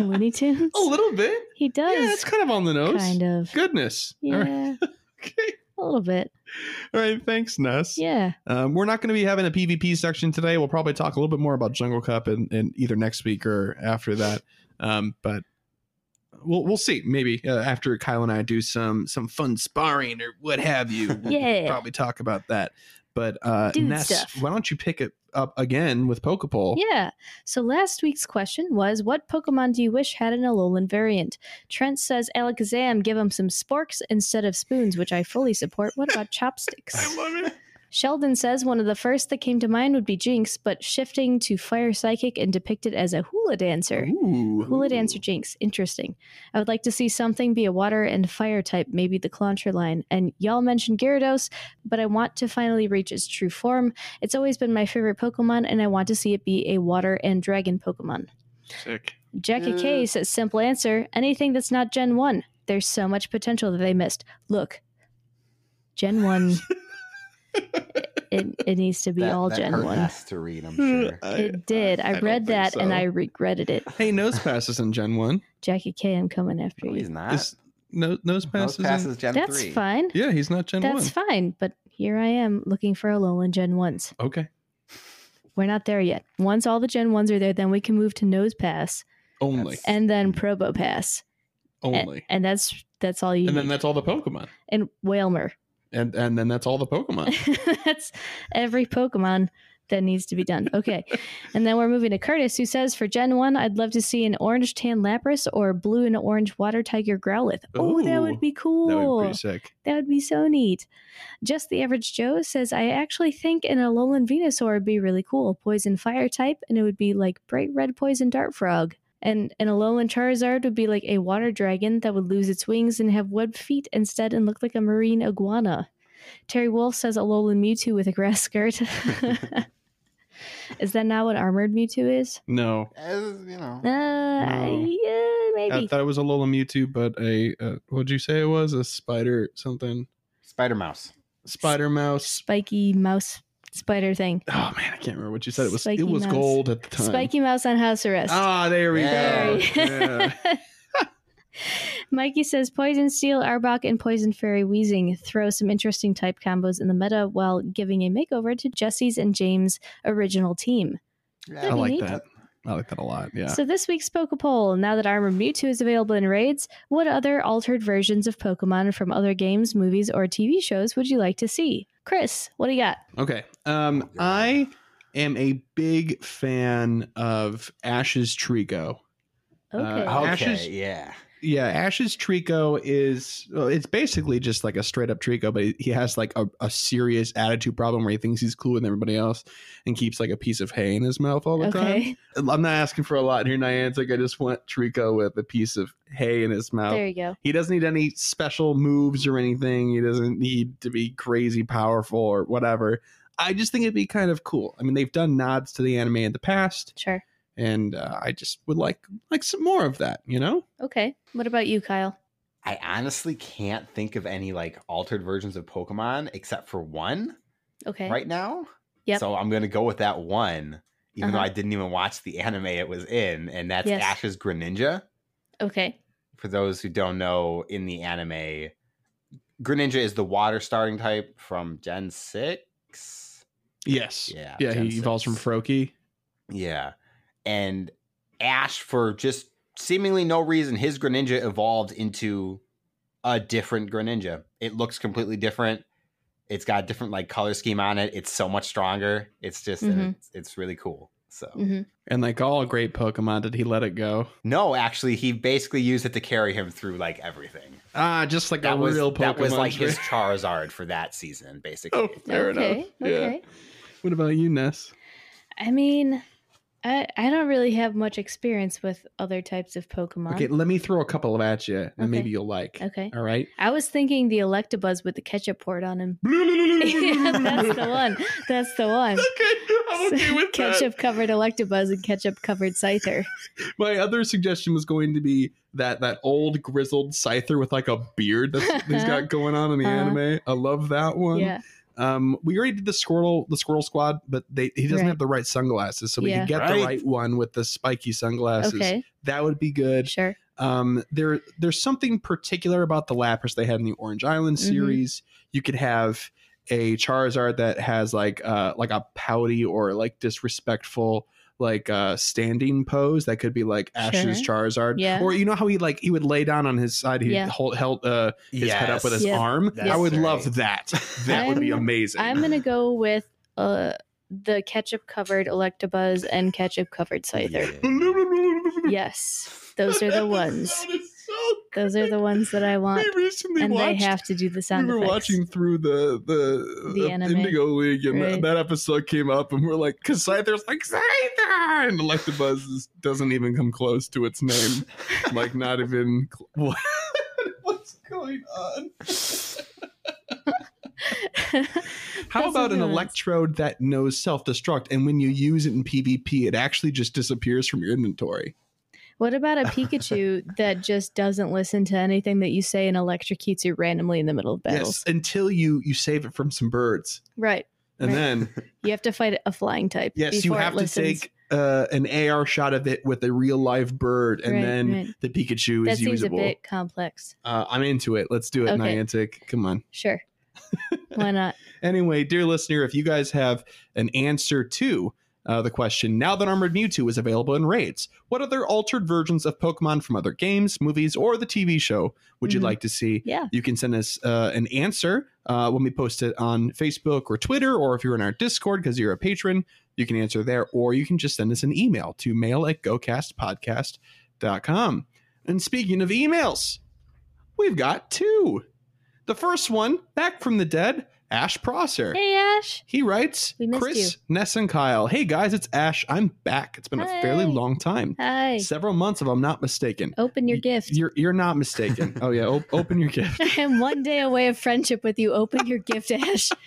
Looney Tunes. A little bit. He does. Yeah, it's kind of on the nose. kind of. Goodness. All right. Yeah, Okay. a little bit. All right. Thanks, Ness. Yeah. Um, we're not going to be having a PvP section today. We'll probably talk a little bit more about Jungle Cup and, and either next week or after that. Um, but we'll we'll see. Maybe uh, after Kyle and I do some some fun sparring or what have you. We'll Yeah. probably talk about that. But uh, Dude Ness, stuff. why don't you pick it up again with Pokeball? Yeah. So last week's question was what Pokemon do you wish had an Alolan variant? Trent says Alakazam, give him some sporks instead of spoons, which I fully support. What about chopsticks? I love it. Sheldon says one of the first that came to mind would be Jynx, but shifting to Fire Psychic and depicted as a hula dancer. Ooh. Hula Dancer Jynx. Interesting. I would like to see something be a water and fire type, maybe the Clauncher line. And y'all mentioned Gyarados, but I want to finally reach its true form. It's always been my favorite Pokemon, and I want to see it be a water and dragon Pokemon. Sick. Jackie K says simple answer anything that's not Gen 1. There's so much potential that they missed. Look, Gen 1, it, it needs to be that, all that Gen 1. Ness to read, I'm sure. I- It did. I, don't read think that and. I regretted it. Hey, nose passes in Gen One. Jackie K, I'm coming after No, you. he's not. Is no, nose Nose passes. in- Gen That's 3. fine. yeah, he's not Gen That's One. That's fine. But here I am looking for Alolan Gen 1s. Okay. We're not there yet. Once all the Gen 1s are there, then we can move to Nosepass Only. and then Probopass. Only. And, that's that's all you And then that's all the Pokemon. and Wailmer. And and then that's all the Pokemon. that's every Pokemon that needs to be done. Okay. and then we're moving to Curtis, who says for Gen 1, I'd love to see an orange tan Lapras or blue and orange water tiger Growlithe. Oh, that would be cool. That would be pretty sick. That would be so neat. Just the average Joe says, I actually think an Alolan Venusaur would be really cool. Poison fire type, and it would be like bright red poison dart frog. And an Alolan Charizard would be like a water dragon that would lose its wings and have webbed feet instead and look like a marine iguana. Terry Wolf says Alolan Mewtwo with a grass skirt. is that not what armored Mewtwo is? No. As, you know. Uh, I- yeah, I thought it was a Lola Mewtwo, but a uh, what'd you say it was? A spider something? Spider Mouse. Spider mouse. Spiky mouse spider thing. Oh man, I can't remember what you said. It was Spiky it was mouse. gold at the time. Spiky mouse on house arrest. Ah, there we go. Yeah. Mikey says Poison Steel, Arbok, and Poison Fairy Wheezing throw some interesting type combos in the meta while giving a makeover to Jessie's and James' original team. Yeah, I like neat. that. I like that a lot. Yeah. So this week's Poke Poll. now that Armored Mewtwo is available in raids, what other altered versions of Pokemon from other games, movies, or TV shows would you like to see? Chris, what do you got? Okay. Um, I am a big fan of Ash's Treecko. Okay. Uh, Okay, Ashes- yeah. Yeah, Ash's Treecko is well, it's basically just like a straight up Treecko, but he has like a, a serious attitude problem where he thinks he's cooler than everybody else and keeps like a piece of hay in his mouth all the okay. time. I'm not asking for a lot here, Niantic. I just want Treecko with a piece of hay in his mouth. There you go. He doesn't need any special moves or anything. He doesn't need to be crazy powerful or whatever. I just think it'd be kind of cool. I mean, they've done nods to the anime in the past, Sure. And uh, I just would like like some more of that. You know? Okay. What about you, Kyle? I honestly can't think of any like altered versions of Pokemon except for one Okay. right now. Yep. So I'm gonna go with that one, even though Uh-huh. I didn't even watch the anime it was in, and that's Yes. Ash's Greninja. Okay. For those who don't know, in the anime, Greninja is the water starting type from Gen six. Yes. Yeah, Yeah. Gen He evolves from six. Froakie. Yeah. And Ash, for just seemingly no reason, his Greninja evolved into a different Greninja. It looks completely different. It's got a different like color scheme on it. It's so much stronger. It's just Mhm. it's, it's really cool. So hmm And like all great Pokemon, did he let it go? no, actually, he basically used it to carry him through like everything. Ah, just like That a was real Pokemon. that was like his Charizard for that season, basically. oh, fair okay. enough. Yeah. Okay. What about you, Ness? I mean, I I don't really have much experience with other types of Pokemon. Okay, let me throw a couple of at you, and Okay. maybe you'll like. Okay. All right. I was thinking the Electabuzz with the ketchup poured on him. yeah, that's the one. That's the one. Okay, I'm okay with that. ketchup covered Electabuzz and ketchup covered Scyther. My other suggestion was going to be that that old grizzled Scyther with like a beard that he's got going on in the Uh-huh. anime. I love that one. Yeah. Um, we already did the squirrel, the squirrel squad, but they he doesn't Right. have the right sunglasses, so we Yeah. could get the Right. right one with the spiky sunglasses. Okay, That would be good. sure. Um, there, there's something particular about the Lapras they had in the Orange Island Mhm. series. You could have a Charizard that has like uh like a pouty or like disrespectful like uh standing pose that could be like Ash's Charizard. Yeah. Or you know how he like he would lay down on his side, he Yeah. hold held uh his head up with his Yeah. arm. That's I would great. love that. That would be amazing. I'm gonna go with uh the ketchup covered Electabuzz and ketchup covered Scyther. Yes, those are the ones. That is so Those are the ones that I want, We recently and they have to do the sound we were effects. watching through the the, The anime. Indigo League, and Right. that, episode came up, and we're like, because Scyther's like Scyther, and Electabuzz is, doesn't even come close to its name, like not even. Cl- What's going on? How about an electrode that knows self destruct, and when you use it in PvP, it actually just disappears from your inventory? What about a Pikachu that just doesn't listen to anything that you say and electrocutes you randomly in the middle of battles? Yes, until you you save it from some birds, Right. and Right. then You have to fight a flying type. Yes, you have to take uh, an AR shot of it with a real live bird, and Right, then right. the Pikachu That is seems usable. a bit complex. Uh, I'm into it. Let's do it, Okay. Niantic. Come on. Sure. Why not? Anyway, dear listener, if you guys have an answer to uh, the question, now that Armored Mewtwo is available in raids, what other altered versions of Pokemon from other games, movies, or the TV show would you Mhm. like to see? Yeah. You can send us uh, an answer uh, when we post it on Facebook or Twitter, or if you're in our Discord because you're a patron, you can answer there, or you can just send us an email to mail at gocastpodcast.com. And speaking of emails, we've got two. The first one, back from the dead, Ash Prosser. Hey, Ash. He writes, We missed Chris, Ness, and Kyle. Hey guys, it's Ash. I'm back. It's been a fairly long time. Hi. Several months, if I'm not mistaken. Open your Y- gift. You're you're not mistaken. oh yeah, op- open your gift. I am one day away of friendship with you. Open your gift, Ash.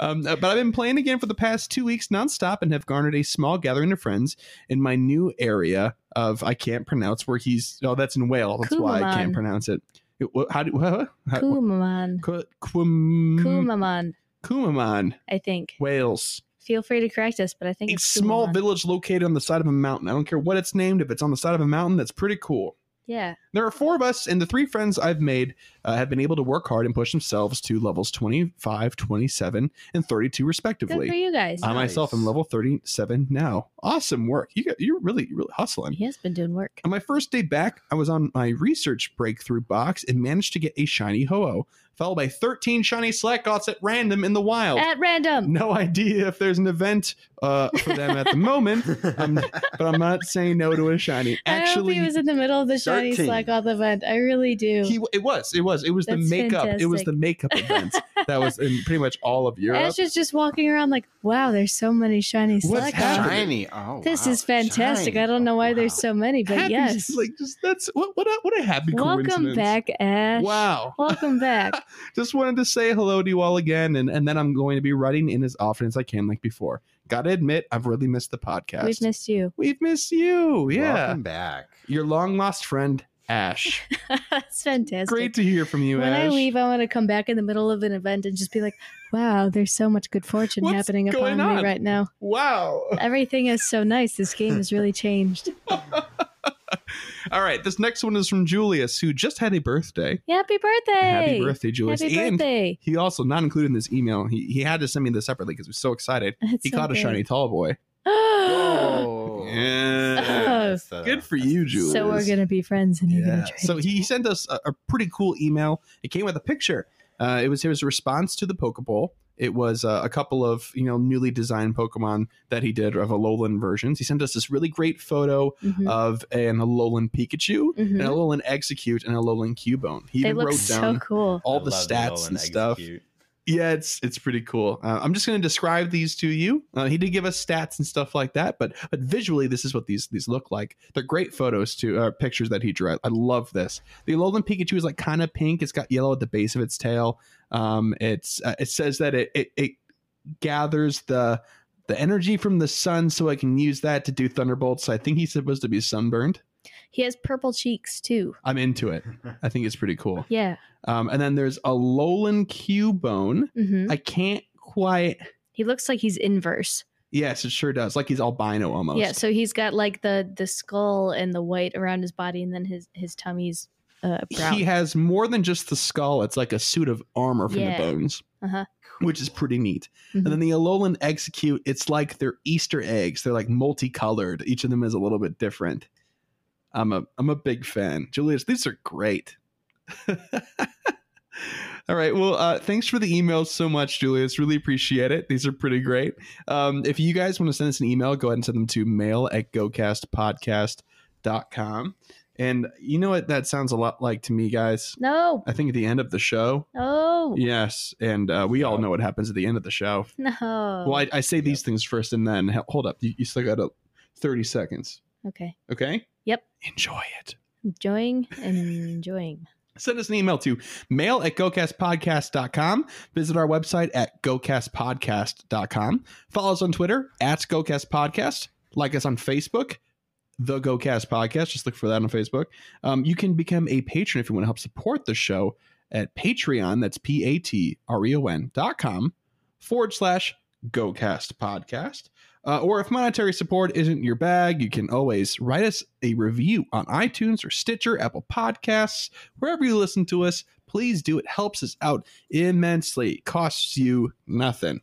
Um, uh, but I've been playing again for the past two weeks nonstop and have garnered a small gathering of friends in my new area of I can't pronounce where he's. Oh, that's in Wales. That's why I can't pronounce it. How do how, how, Kumaman. Ku- Kum- Kumaman, Kumaman, I think. Wales. Feel free to correct us, but I think A it's small Kumaman. village located on the side of a mountain. I don't care what it's named. If it's on the side of a mountain, that's pretty cool. Yeah. There are four of us, and the three friends I've made uh, have been able to work hard and push themselves to levels 25, 27, and 32, Good respectively. for you guys. I myself am level 37 now. Awesome work. You got, you're really, really hustling. He has been doing work. On my first day back, I was on my research breakthrough box and managed to get a shiny Ho-Oh, followed by 13 shiny Slakoths at random in the wild. At random. no idea if there's an event uh, for them at the moment, um, but I'm not saying no to a shiny. I hope Actually, he was in the middle of the shiny 13. slack off event. I really do. he, it was, it was, it was the That's makeup. It was the makeup event that was in pretty much all of Europe. Ash is just walking around like, wow, there's so many shiny What's slack happening? Shiny. Oh, This wow. is fantastic. Shiny. I don't know why Oh, there's so many, but Happy- yes. like just that's what what a, what a happy Welcome coincidence. back, Ash. Wow. Welcome back. Just wanted to say hello to you all again, and, and then I'm going to be writing in as often as I can, like before. Gotta admit, I've really missed the podcast. We've missed you. We've missed you. Yeah. Welcome back. Your long lost friend, Ash. That's fantastic. Great to hear from you, when I leave, I want to come back in the middle of an event and just be like, wow, there's so much good fortune What's happening upon on? me right now. Wow. Everything is so nice. This game has really changed. All right. This next one is from Julius, who just had a birthday. Happy birthday. Happy birthday, Julius. Happy and birthday. he also, not included in this email, he, he had to send me this separately because he was so excited. That's He so caught a shiny tall boy. Oh. Yeah. That's, uh, Good for you, Julius. So we're gonna be friends, and you're Yeah. gonna trade. So he sent us a, a pretty cool email. It came with a picture. Uh, it was his response to the Pokeball. It was uh, a couple of you know newly designed Pokemon that he did of Alolan versions. He sent us this really great photo Mhm. of an Alolan Pikachu, Mhm. an Alolan Exeggcute, and an Alolan Cubone. He they even look wrote so down cool. all I the stats Alolan and stuff. Yeah, it's it's pretty cool. Uh, I'm just going to describe these to you. Uh, he did give us stats and stuff like that, but but visually, this is what these these look like. They're great photos to uh, pictures that he drew. I love this. The Alolan Pikachu is like kind of pink. It's got yellow at the base of its tail. Um, it's uh, it says that it, it it gathers the the energy from the sun so I can use that to do thunderbolts. I think he's supposed to be sunburned. He has purple cheeks too. I'm into it. I think it's pretty cool. Yeah. Um, and then there's a Lolan Cubone. hmm I can't quite. He looks like he's inverse. Yes, it sure does. Like he's albino almost. Yeah, so he's got like the the skull and the white around his body, and then his his tummy's uh, brown. He has more than just the skull. It's like a suit of armor from Yeah. the bones, Uh-huh. which is pretty neat. Mhm. And then the Alolan Exeggcute, it's like they're Easter eggs. They're like multicolored. Each of them is a little bit different. I'm a I'm a big fan. Julius, these are great. All right. Well, uh, thanks for the emails so much, Julius. Really appreciate it. These are pretty great. Um, if you guys want to send us an email, go ahead and send them to mail at gocastpodcast.com. And you know what that sounds a lot like to me, guys? no, I think at the end of the show. Oh. Yes. And uh, we all know what happens at the end of the show. no. Well, I, I say these things first and then hold up. You, you still got a 30 seconds. okay, Okay? Yep. Enjoy it. enjoying and enjoying. Send us an email to mail at gocastpodcast.com. Visit our website at gocastpodcast.com. Follow us on Twitter at gocastpodcast. Like us on Facebook, the GoCast Podcast. Just look for that on Facebook. Um, you can become a patron if you want to help support the show at Patreon. That's P A T R E O N dot com forward slash GoCast Podcast. Uh, or if monetary support isn't your bag, you can always write us a review on iTunes or Stitcher, Apple Podcasts, wherever you listen to us. Please do. It helps us out immensely. It costs you nothing.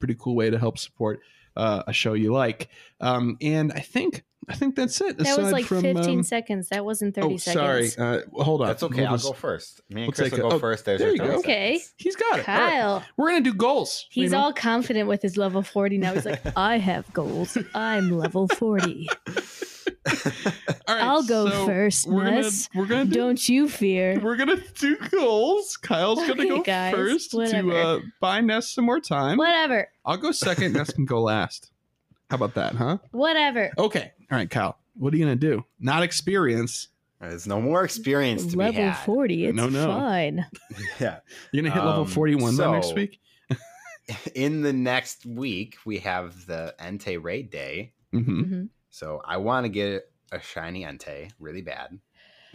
Pretty cool way to help support uh, a show you like. Um, and I think I think that's it. That was like from, 15 um, seconds. That wasn't 30 oh, sorry. seconds. Uh, hold on. That's okay. We'll I'll just- go first. Me and we'll Chris will go oh, first. There's there your you go. Okay. He's got it. All right. Kyle, We're gonna do goals. you he's know? all confident with his level 40 now. He's like, I have goals. I'm level 40. All right, I'll go so first, We're gonna we're gonna do Don't you fear. we're gonna do goals. Kyle's gonna Okay, go guys, first to whatever. uh, buy Ness some more time. Whatever. I'll go second. Ness can go last. How about that, huh? Whatever. Okay. All right, Kyle. What are you gonna do? Not experience. There's no more experience to be level had. 40. It's No, no. fine. Yeah. You're gonna hit level Um, 41 by next week. In the next week, we have the Entei raid day. hmm hmm So I want to get a shiny Entei really bad.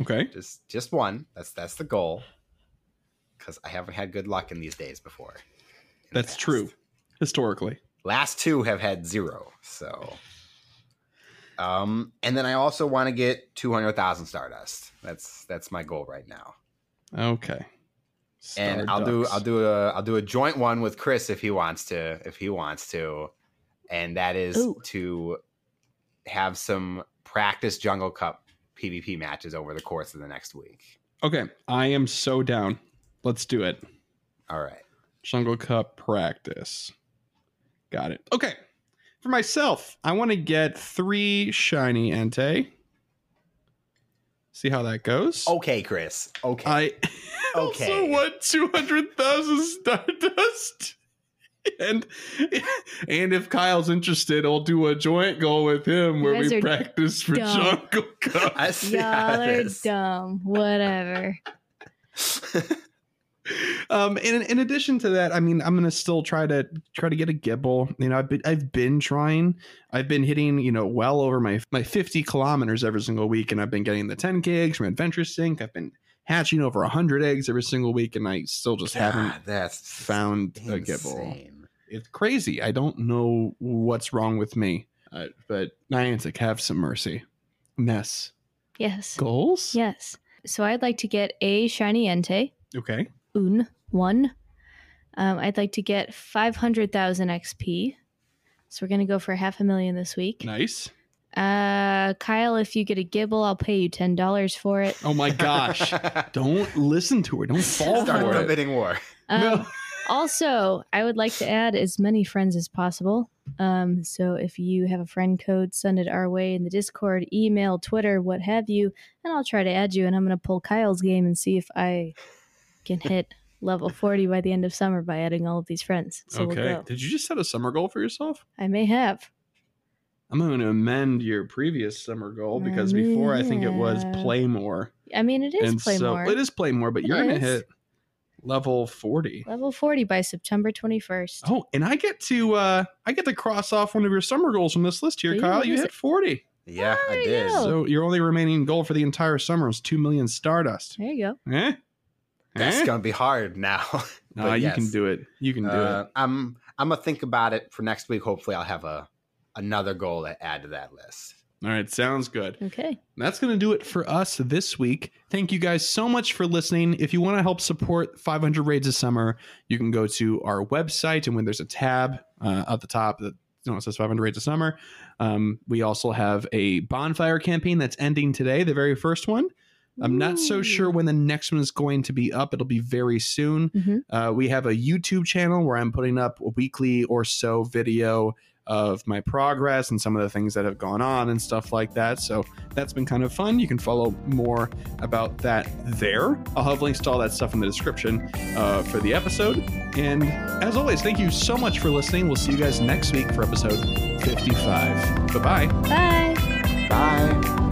Okay. Just just one. That's that's the goal. Because I haven't had good luck in these days before. in That's true. Historically. Last two have had zero. So um and then I also want to get 200,000 Stardust. That's that's my goal right now. Okay. and I'll do I'll do a I'll do a joint one with Chris if he wants to if he wants to, and that is Ooh. to have some practice Jungle Cup PvP matches over the course of the next week. Okay. I am so down. Let's do it. All right. Jungle Cup practice. Got it. Okay. For myself, I want to get three shiny Entei. See how that goes. Okay, Chris. Okay. I Okay. also want 200,000 Stardust. And and if Kyle's interested, I'll do a joint goal with him You where we practice for dumb. Jungle Cup. I see how Y'all are dumb. Whatever. um in, in addition to that i mean i'm gonna still try to try to get a Gible. You know i've been i've been trying. I've been hitting you know well over my my 50 kilometers every single week and i've been getting the 10k eggs from adventure sync. I've been hatching over 100 eggs every single week and i still just haven't God, that's found a Gible. it's crazy. I don't know what's wrong with me uh, but niantic have some mercy. Ness. Yes. goals? Yes. So I'd like to get a shiny Entei. okay Un. One. Um, I'd like to get 500,000 XP. So we're going to go for half a million this week. nice Uh, Kyle, if you get a Gible, I'll pay you $10 for it. oh my gosh don't listen to her don't fall Start for the it bidding war. Um, No. also, I would like to add as many friends as possible. Um, so if you have a friend code, send it our way in the Discord, email, Twitter, what have you, and I'll try to add you. And I'm going to pull Kyle's game and see if I can hit level 40 by the end of summer by adding all of these friends. So okay. we'll. Did you just set a summer goal for yourself? I may have. I'm going to amend your previous summer goal because before I think it was play more. I mean, it is and play so more. it is play more, but It you're going to hit level 40. Level 40 by September 21st. Oh, and I get to uh I get to cross off one of your summer goals from this list here, Yeah, Kyle. You hit it? 40. Yeah, I There you did. go. So your only remaining goal for the entire summer is two million Stardust. There you go. Eh? That's Eh? gonna be hard now. Nah, you can do it. You can do Uh, it. I'm I'm gonna think about it for next week. Hopefully, I'll have a another goal to add to that list. All right, sounds good. Okay. That's going to do it for us this week. Thank you guys so much for listening. If you want to help support 500 Raids of Summer, you can go to our website, and when there's a tab uh, at the top that you know, it says 500 Raids of Summer, um, we also have a bonfire campaign that's ending today, the very first one. I'm not so sure when the next one is going to be up. It'll be very soon. Mhm. Uh, we have a YouTube channel where I'm putting up a weekly or so video of my progress and some of the things that have gone on and stuff like that. So that's been kind of fun. You can follow more about that there. I'll have links to all that stuff in the description uh, for the episode. And as always, thank you so much for listening. We'll see you guys next week for episode 55. Bye bye. Bye. Bye.